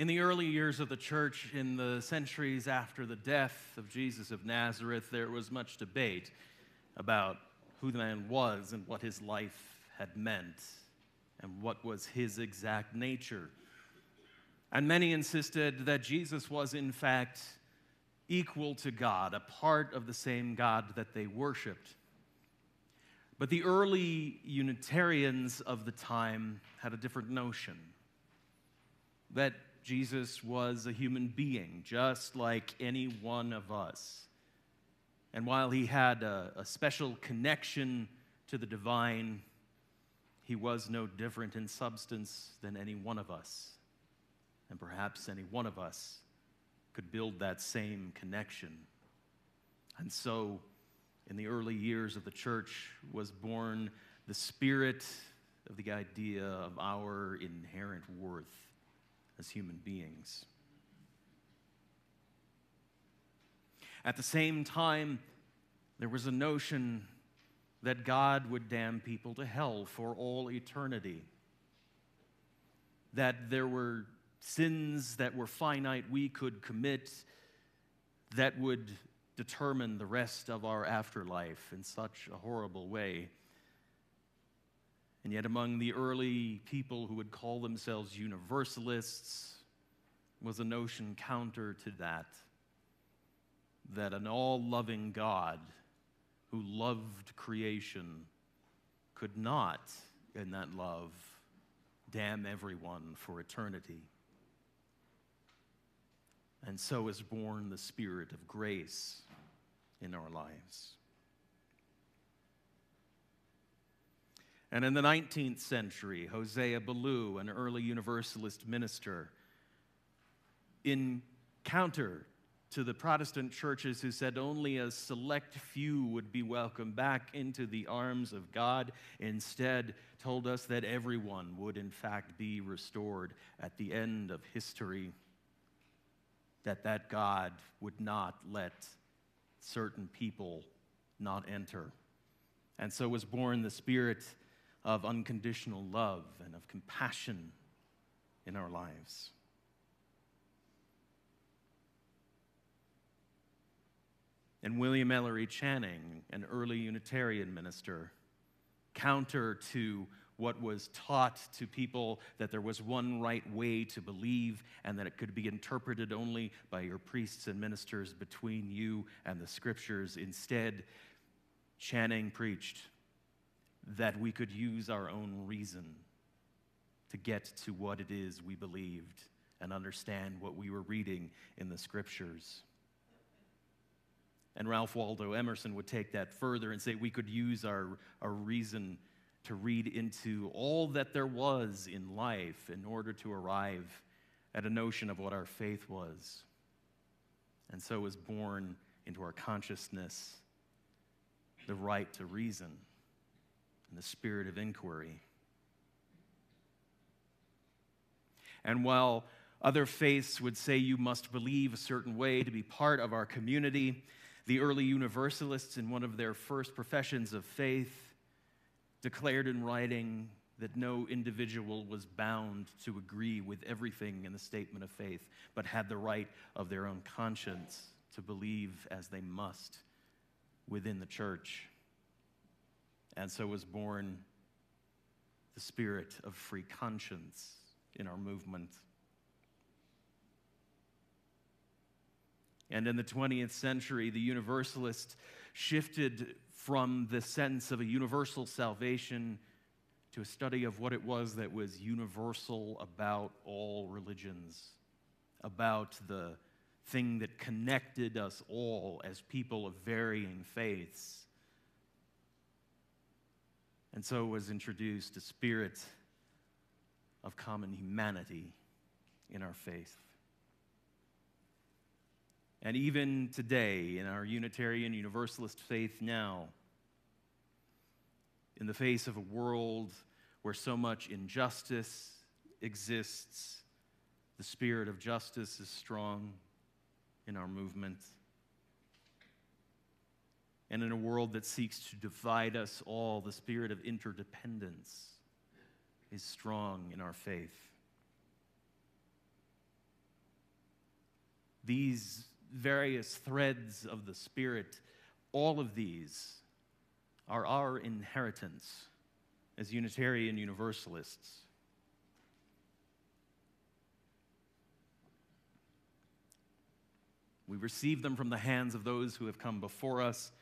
In the early years of the church, in the centuries after the death of Jesus of Nazareth, there was much debate about who the man was and what his life had meant and what was his exact nature. And many insisted that Jesus was, in fact, equal to God, a part of the same God that they worshiped. But the early Unitarians of the time had a different notion that Jesus was a human being, just like any one of us. And while he had a, a, special connection to the divine, he was no different in substance than any one of us. And perhaps any one of us could build that same connection. And so, in the early years of the church, was born the spirit of the idea of our inherent worth as human beings. At the same time, there was a notion that God would damn people to hell for all eternity. That there were sins that were finite we could commit that would determine the rest of our afterlife in such a horrible way. And yet, among the early people who would call themselves universalists was a notion counter to that that an all loving God who loved creation could not, in that love, damn everyone for eternity. And so is born the spirit of grace in our lives. And in the 19th century, Hosea Ballou, an early Universalist minister, in counter to the Protestant churches who said only a select few would be welcomed back into the arms of God, instead told us that everyone would in fact be restored at the end of history, that that God would not let certain people not enter. And so was born the spirit of unconditional love and of compassion in our lives. And William Ellery Channing, an early Unitarian minister, counter to what was taught to people that there was one right way to believe and that it could be interpreted only by your priests and ministers between you and the scriptures. Instead, Channing preached that we could use our own reason to get to what it is we believed and understand what we were reading in the scriptures. And Ralph Waldo Emerson would take that further and say we could use our, our reason to read into all that there was in life in order to arrive at a notion of what our faith was. And so was born into our consciousness the right to reason and the spirit of inquiry. And while other faiths would say you must believe a certain way to be part of our community, the early Universalists, in one of their first professions of faith, declared in writing that no individual was bound to agree with everything in the statement of faith, but had the right of their own conscience to believe as they must within the church. And so was born the spirit of free conscience in our movement. And in the 20th century, the universalist shifted from the sense of a universal salvation to a study of what it was that was universal about all religions, about the thing that connected us all as people of varying faiths. And so was introduced a spirit of common humanity in our faith. And even today, in our Unitarian Universalist faith now, in the face of a world where so much injustice exists, the spirit of justice is strong in our movement and in a world that seeks to divide us all, the spirit of interdependence is strong in our faith. these various threads of the Spirit, all of these are our inheritance as Unitarian Universalists. We receive them from the hands of those who have come before us,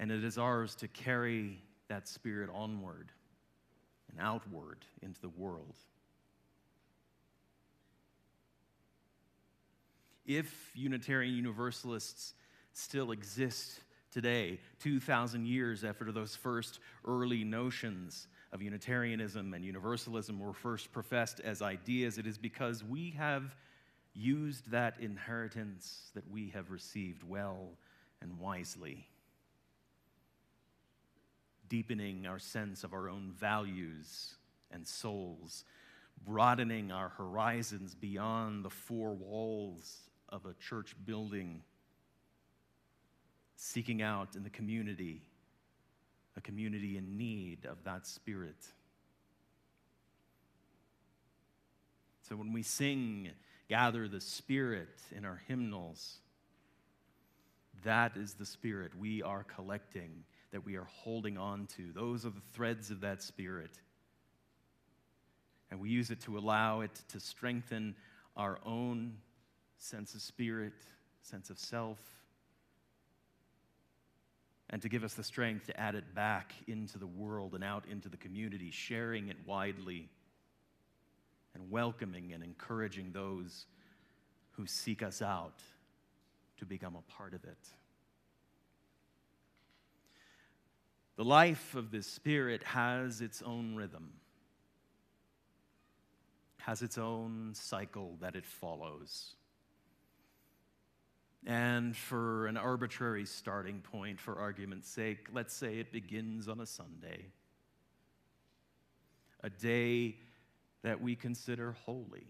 and it is ours to carry that spirit onward and outward into the world. If Unitarian Universalists still exist today, 2,000 years after those first early notions of Unitarianism and Universalism were first professed as ideas, it is because we have used that inheritance that we have received well and wisely, deepening our sense of our own values and souls, broadening our horizons beyond the four walls of a church building, seeking out in the community a community in need of that spirit. So when we sing, gather the Spirit in our hymnals. That is the Spirit we are collecting, that we are holding on to. Those are the threads of that Spirit. And we use it to allow it to strengthen our own sense of spirit, sense of self, and to give us the strength to add it back into the world and out into the community, sharing it widely and welcoming and encouraging those who seek us out to become a part of it. The life of the Spirit has its own rhythm, has its own cycle that it follows. And for an arbitrary starting point, for argument's sake, let's say it begins on a Sunday, a day that we consider holy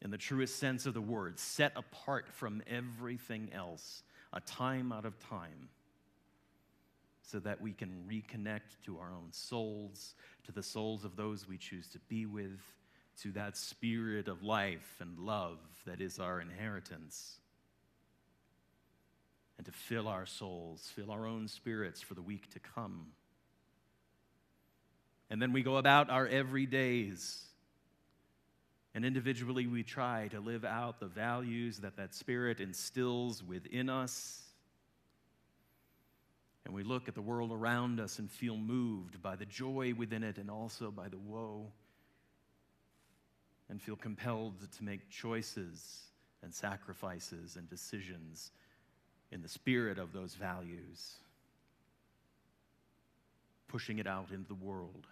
in the truest sense of the word, set apart from everything else, a time out of time, so that we can reconnect to our own souls, to the souls of those we choose to be with, to that spirit of life and love that is our inheritance. And to fill our souls, fill our own spirits for the week to come. And then we go about our everydays and individually, we try to live out the values that that Spirit instills within us. And we look at the world around us and feel moved by the joy within it and also by the woe. And feel compelled to make choices and sacrifices and decisions in the spirit of those values, pushing it out into the world.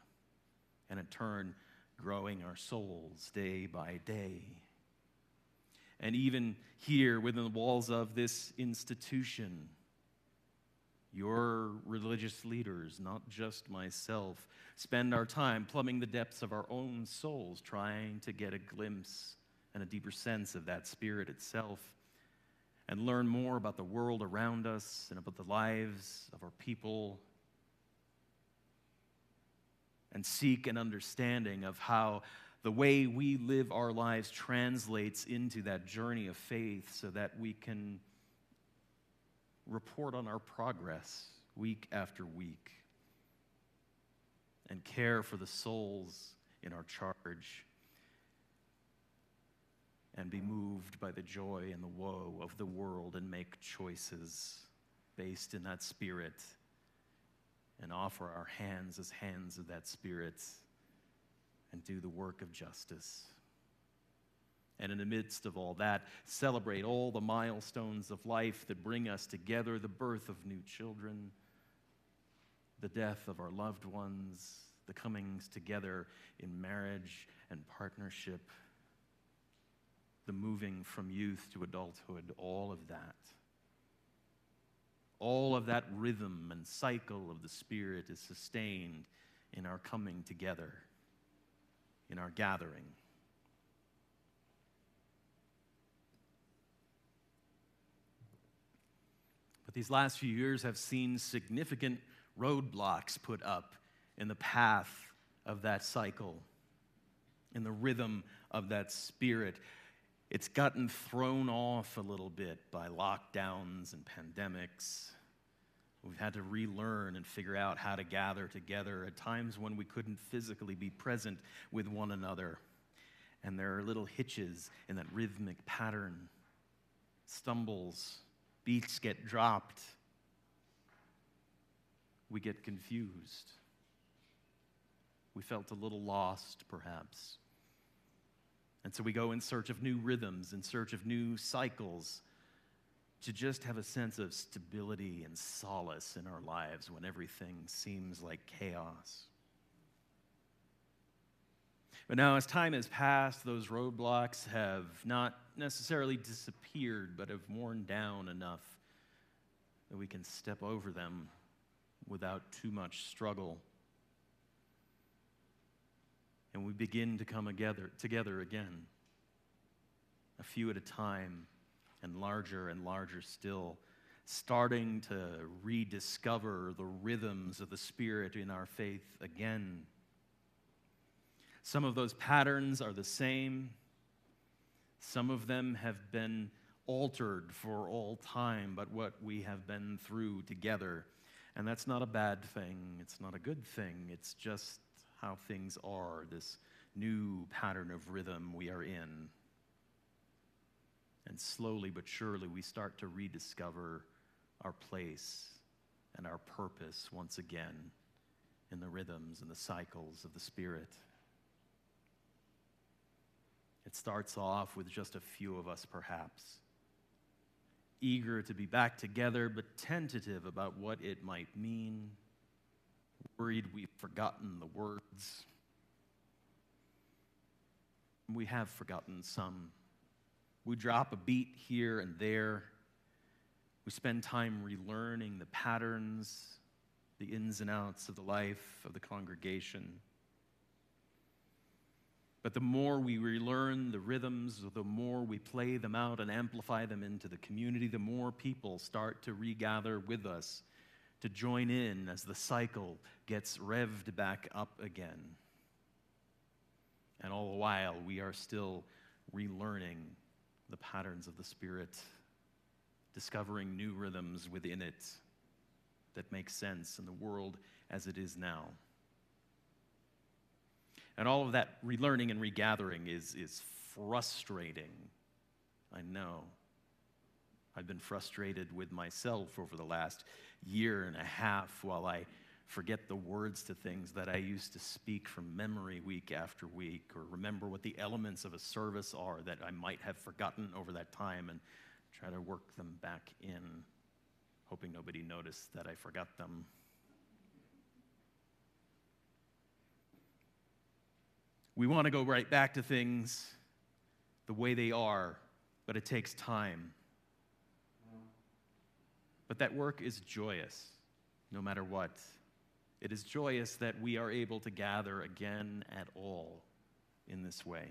And in turn, growing our souls day by day. And even here within the walls of this institution, your religious leaders, not just myself, spend our time plumbing the depths of our own souls, trying to get a glimpse and a deeper sense of that spirit itself, and learn more about the world around us and about the lives of our people and seek an understanding of how the way we live our lives translates into that journey of faith so that we can report on our progress week after week and care for the souls in our charge and be moved by the joy and the woe of the world and make choices based in that spirit and offer our hands as hands of that Spirit and do the work of justice. And in the midst of all that, celebrate all the milestones of life that bring us together the birth of new children, the death of our loved ones, the comings together in marriage and partnership, the moving from youth to adulthood, all of that all of that rhythm and cycle of the Spirit is sustained in our coming together, in our gathering. But these last few years have seen significant roadblocks put up in the path of that cycle, in the rhythm of that spirit. It's gotten thrown off a little bit by lockdowns and pandemics. We've had to relearn and figure out how to gather together at times when we couldn't physically be present with one another. And there are little hitches in that rhythmic pattern, stumbles, beats get dropped. We get confused. We felt a little lost, perhaps. And so we go in search of new rhythms, in search of new cycles, to just have a sense of stability and solace in our lives when everything seems like chaos. But now, as time has passed, those roadblocks have not necessarily disappeared, but have worn down enough that we can step over them without too much struggle. And we begin to come together, together again, a few at a time, and larger and larger still, starting to rediscover the rhythms of the Spirit in our faith again. Some of those patterns are the same, some of them have been altered for all time, but what we have been through together. And that's not a bad thing, it's not a good thing, it's just how things are, this new pattern of rhythm we are in. And slowly but surely, we start to rediscover our place and our purpose once again in the rhythms and the cycles of the Spirit. It starts off with just a few of us, perhaps, eager to be back together, but tentative about what it might mean, worried we've forgotten the words. We have forgotten some. We drop a beat here and there. We spend time relearning the patterns, the ins and outs of the life of the congregation. But the more we relearn the rhythms, the more we play them out and amplify them into the community, the more people start to regather with us to join in as the cycle gets revved back up again. And all the while, we are still relearning the patterns of the Spirit, discovering new rhythms within it that make sense in the world as it is now. And all of that relearning and regathering is, is frustrating. I know. I've been frustrated with myself over the last year and a half while I forget the words to things that I used to speak from memory week after week, or remember what the elements of a service are that I might have forgotten over that time and try to work them back in, hoping nobody noticed that I forgot them. We want to go right back to things the way they are, but it takes time. But that work is joyous, no matter what. It is joyous that we are able to gather again at all in this way.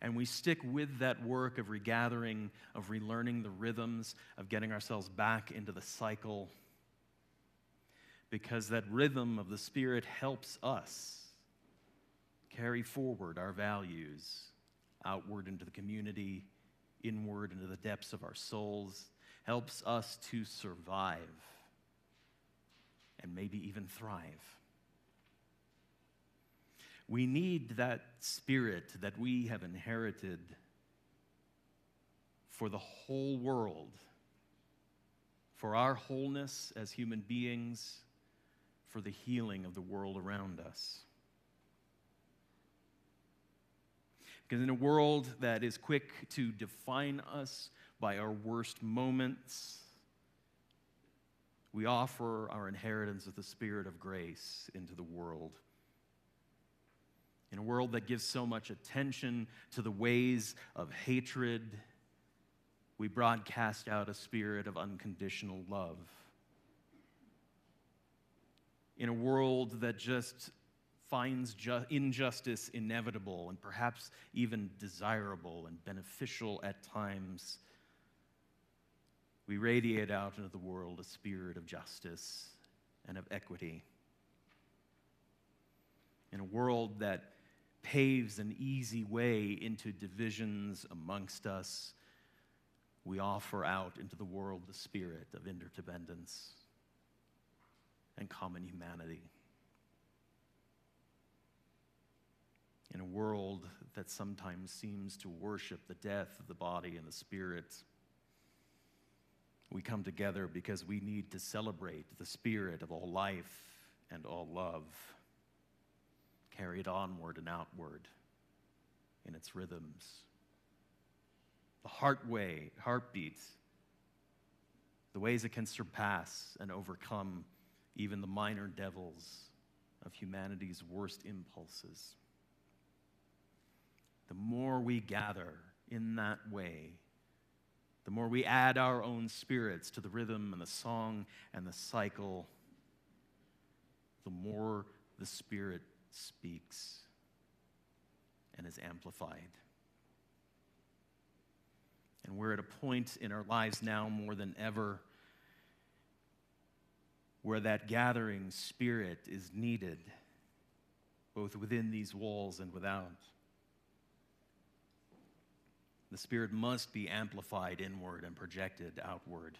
And we stick with that work of regathering, of relearning the rhythms, of getting ourselves back into the cycle, because that rhythm of the Spirit helps us carry forward our values outward into the community, inward into the depths of our souls, helps us to survive and maybe even thrive. We need that spirit that we have inherited for the whole world, for our wholeness as human beings, for the healing of the world around us. Because in a world that is quick to define us by our worst moments, we offer our inheritance of the Spirit of grace into the world. In a world that gives so much attention to the ways of hatred, we broadcast out a spirit of unconditional love. In a world that just finds ju- injustice inevitable and perhaps even desirable and beneficial at times, we radiate out into the world a spirit of justice and of equity. In a world that paves an easy way into divisions amongst us, we offer out into the world the spirit of interdependence and common humanity. In a world that sometimes seems to worship the death of the body and the spirit, we come together because we need to celebrate the spirit of all life and all love, carried onward and outward in its rhythms. The heart way, heartbeats, the ways it can surpass and overcome even the minor devils of humanity's worst impulses. The more we gather in that way, the more we add our own spirits to the rhythm and the song and the cycle, the more the Spirit speaks and is amplified. And we're at a point in our lives now more than ever where that gathering spirit is needed, both within these walls and without. The Spirit must be amplified inward and projected outward.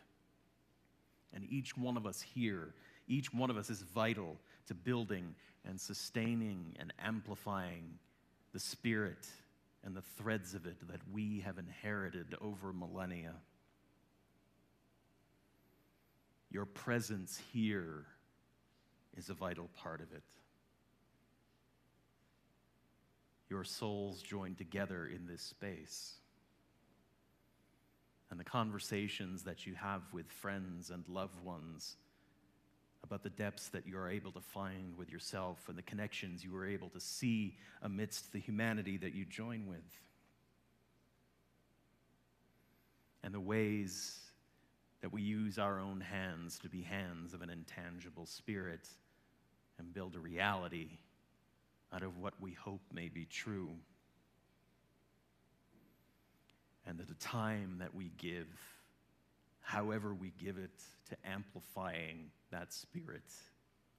And each one of us here, each one of us is vital to building and sustaining and amplifying the Spirit and the threads of it that we have inherited over millennia. Your presence here is a vital part of it. Your souls joined together in this space and the conversations that you have with friends and loved ones about the depths that you are able to find with yourself and the connections you are able to see amidst the humanity that you join with, and the ways that we use our own hands to be hands of an intangible spirit and build a reality out of what we hope may be true and that the time that we give, however we give it, to amplifying that spirit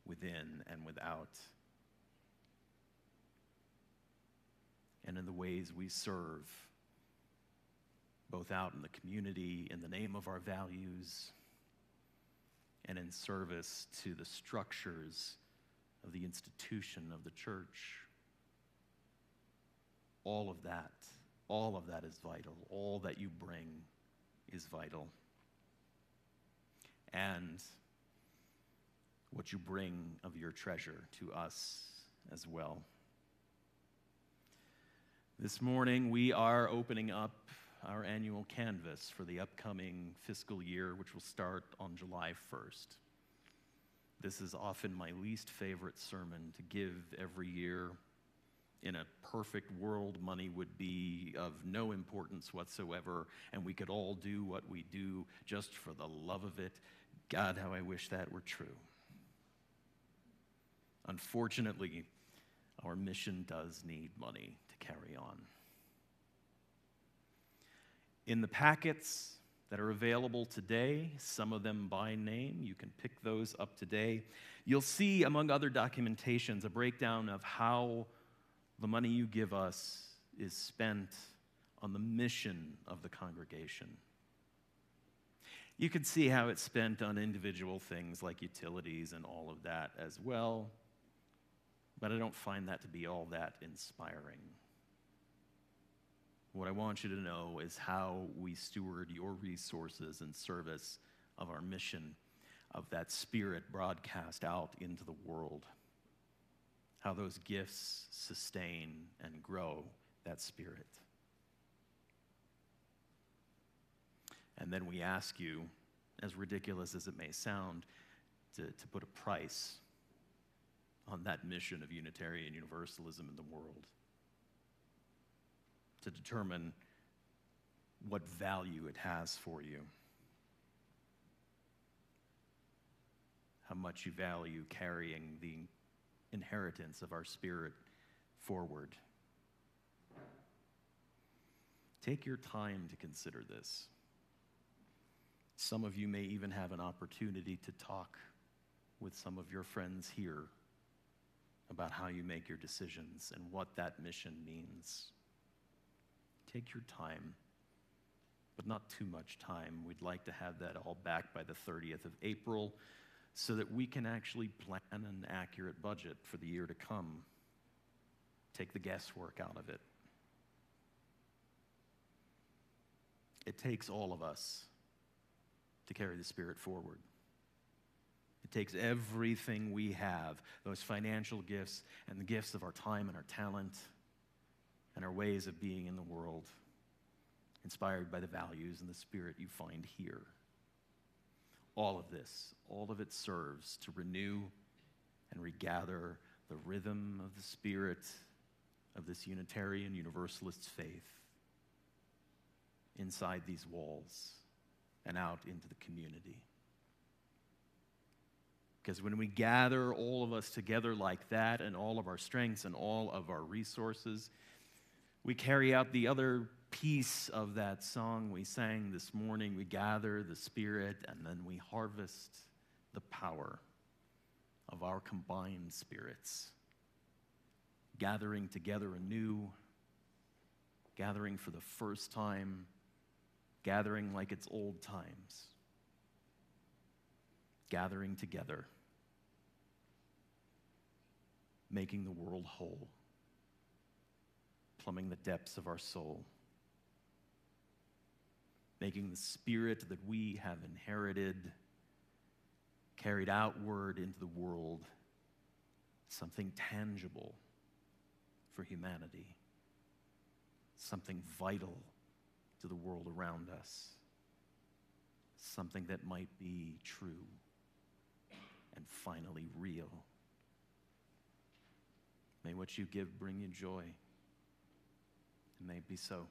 within and without. And in the ways we serve, both out in the community, in the name of our values, and in service to the structures of the institution of the church. All of that all of that is vital. All that you bring is vital. And what you bring of your treasure to us as well. This morning, we are opening up our annual canvass for the upcoming fiscal year, which will start on July 1st. This is often my least favorite sermon to give every year in a perfect world, money would be of no importance whatsoever, and we could all do what we do just for the love of it. God, how I wish that were true. Unfortunately, our mission does need money to carry on. In the packets that are available today, some of them by name, you can pick those up today. You'll see, among other documentations, a breakdown of how the money you give us is spent on the mission of the congregation. You can see how it's spent on individual things like utilities and all of that as well, but I don't find that to be all that inspiring. What I want you to know is how we steward your resources in service of our mission, of that spirit broadcast out into the world how those gifts sustain and grow that spirit. And then we ask you, as ridiculous as it may sound, to, to put a price on that mission of Unitarian Universalism in the world, to determine what value it has for you, how much you value carrying the inheritance of our spirit forward. Take your time to consider this. Some of you may even have an opportunity to talk with some of your friends here about how you make your decisions and what that mission means. Take your time, but not too much time. We'd like to have that all back by the 30th of April so that we can actually plan an accurate budget for the year to come. Take the guesswork out of it. It takes all of us to carry the Spirit forward. It takes everything we have those financial gifts and the gifts of our time and our talent and our ways of being in the world, inspired by the values and the Spirit you find here. All of this, all of it serves to renew and regather the rhythm of the Spirit of this Unitarian Universalist faith inside these walls and out into the community. Because when we gather all of us together like that and all of our strengths and all of our resources, we carry out the other piece of that song we sang this morning. We gather the Spirit and then we harvest the power of our combined spirits, gathering together anew, gathering for the first time gathering like it's old times, gathering together, making the world whole, plumbing the depths of our soul, making the spirit that we have inherited carried outward into the world something tangible for humanity, something vital to the world around us, something that might be true and finally real. May what you give bring you joy. And may it be so.